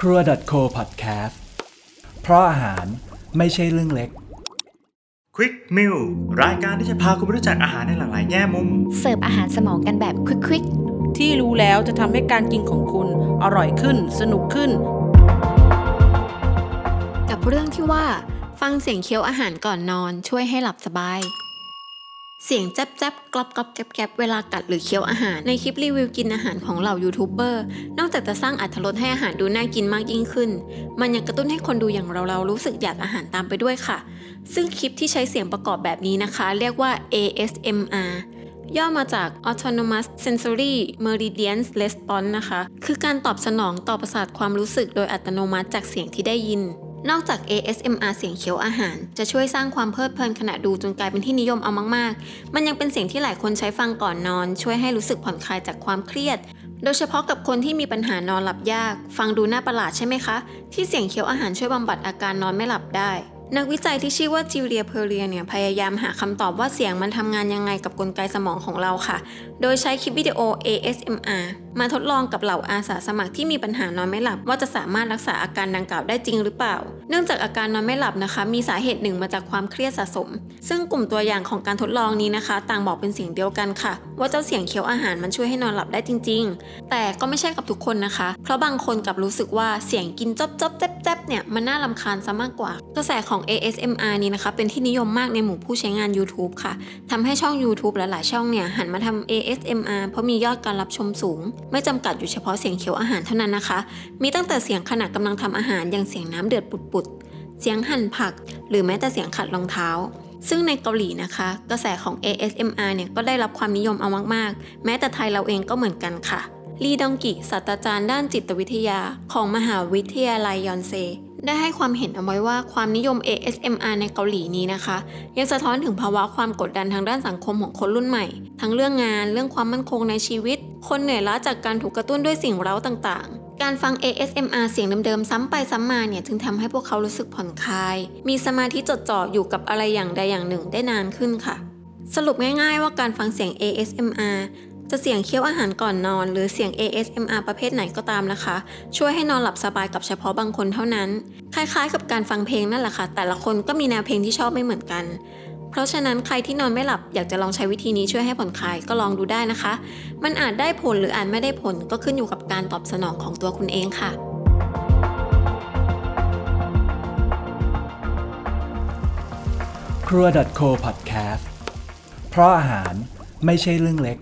ครัว .co podcast เพราะอาหารไม่ใช่เรื่องเล็ก Quick Meal รายการที่จะพาคุณไปรู้จักอาหารในหลากหลายแง่มุม เสิร์ฟอาหารสมองกันแบบควิกที่รู้แล้วจะทำให้การกินของคุณอร่อยขึ้น สนุกขึ้น ๆ กับเรื่องที่ว่า ฟังเสียงเคี้ยวอาหารก่อนนอนช่วยให้หลับสบาย เสียงแจ๊บแจ๊บกรอบกรอบแกรบแกรบเวลากัดหรือเคี้ยวอาหาร ในคลิปรีวิวกินอาหารของเหล่ายูทูบเบอร์นอกจากจะสร้างอรรถรสให้อาหารดูน่ากินมากยิ่งขึ้น มันยังกระตุ้นให้คนดูอย่างเราเราๆรู้สึกอยากอาหารตามไปด้วยค่ะ ซึ่งคลิปที่ใช้เสียงประกอบแบบนี้นะคะ เรียกว่า ASMR ย่อมาจาก Autonomous Sensory Meridian Response นะคะ คือการตอบสนองต่อประสาทความรู้สึกโดยอัตโนมัติจากเสียงที่ได้ยิน นอกจาก ASMR เสียงเคี้ยวอาหาร จะช่วยสร้างความเพลิดเพลินขณะดูจนกลายเป็นที่นิยมเอามากๆ มันยังเป็นเสียงที่หลายคนใช้ฟังก่อนนอน ช่วยให้รู้สึกผ่อนคลายจากความเครียด โดยเฉพาะกับคนที่มีปัญหานอนหลับยาก ฟังดูน่าประหลาดใช่ไหมคะ ที่เสียงเคี้ยวอาหารช่วยบำบัดอาการนอนไม่หลับได้ นักวิจัยที่ชื่อว่าจิเลียเพอเรียเนี่ยพยายามหาคำตอบว่าเสียงมันทำงานยังไงกับกลไกสมองของเราค่ะ โดยใช้คลิปวิดีโอ ASMR มาทดลองกับเหล่าอาสาสมัครที่มีปัญหานอนไม่หลับ ว่าจะสามารถรักษาอาการดังกล่าวได้จริงหรือเปล่า เนื่องจากอาการนอนไม่หลับนะคะ มีสาเหตุหนึ่งมาจากความเครียดสะสม ซึ่งกลุ่มตัวอย่างของการทดลองนี้นะคะ ต่างบอกเป็นเสียงเดียวกันค่ะ ว่าเจ้าเสียงเคี้ยวอาหารมันช่วยให้นอนหลับได้จริง ๆ แต่ก็ไม่ใช่กับทุกคนนะคะ เพราะบางคนกลับรู้สึกว่าเสียงกินจบจบแจ๊บแจ๊บเนี่ยมันน่ารำคาญซะมากกว่า กระแสของ ASMR นี้นะคะ เป็นที่นิยมมากในหมู่ผู้ใช้งาน YouTube ค่ะทำให้ช่อง YouTube หลายๆช่องเนี่ยหันมาทำ ASMR เพราะมียอดการรับชมสูงไม่จำกัดอยู่เฉพาะเสียงเคี้ยวอาหารเท่านั้นนะคะ มีตั้งแต่เสียงขณะกำลังทำอาหารอย่างเสียงน้ำเดือดปุดๆ เสียงหั่นผัก หรือแม้แต่เสียงขัดรองเท้า ซึ่งในเกาหลีนะคะ กระแสของ ASMR เนี่ยก็ได้รับความนิยมเอามากๆ แม้แต่ไทยเราเองก็เหมือนกันค่ะลีดองกิศาสตราจารย์ด้านจิตวิทยาของมหาวิทยาลัยยอนเซ ได้ให้ความเห็นเอาไว้ว่าความนิยม ASMR ในเกาหลีนี้นะคะ ยังสะท้อนถึงภาวะความกดดันทางด้านสังคมของคนรุ่นใหม่ ทั้งเรื่องงานเรื่องความมั่นคงในชีวิต คนเหนื่อยล้าจากการถูกกระตุ้นด้วยสิ่งเร้าต่างๆ การฟัง ASMR เสียงเดิมๆ ซ้ำไปซ้ำมาเนี่ยจึงทำให้พวกเขารู้สึกผ่อนคลาย มีสมาธิจดจ่ออยู่กับอะไรอย่างใดอย่างหนึ่งได้นานขึ้นค่ะสรุปง่ายๆว่าการฟังเสียง ASMR จะเสียงเคี้ยวอาหารก่อนนอน หรือเสียง ASMR ประเภทไหนก็ตามนะคะ ช่วยให้นอนหลับสบายกับเฉพาะบางคนเท่านั้น คล้ายๆ กับการฟังเพลงนั่นแหละค่ะ แต่ละคนก็มีแนวเพลงที่ชอบไม่เหมือนกัน เพราะฉะนั้นใครที่นอนไม่หลับอยากจะลองใช้วิธีนี้ช่วยให้ผ่อนคลายก็ลองดูได้นะคะ มันอาจได้ผลหรืออาจไม่ได้ผลก็ขึ้นอยู่กับการตอบสนองของตัวคุณเองค่ะครัว .co podcast เพราะอาหารไม่ใช่เรื่องเล็ก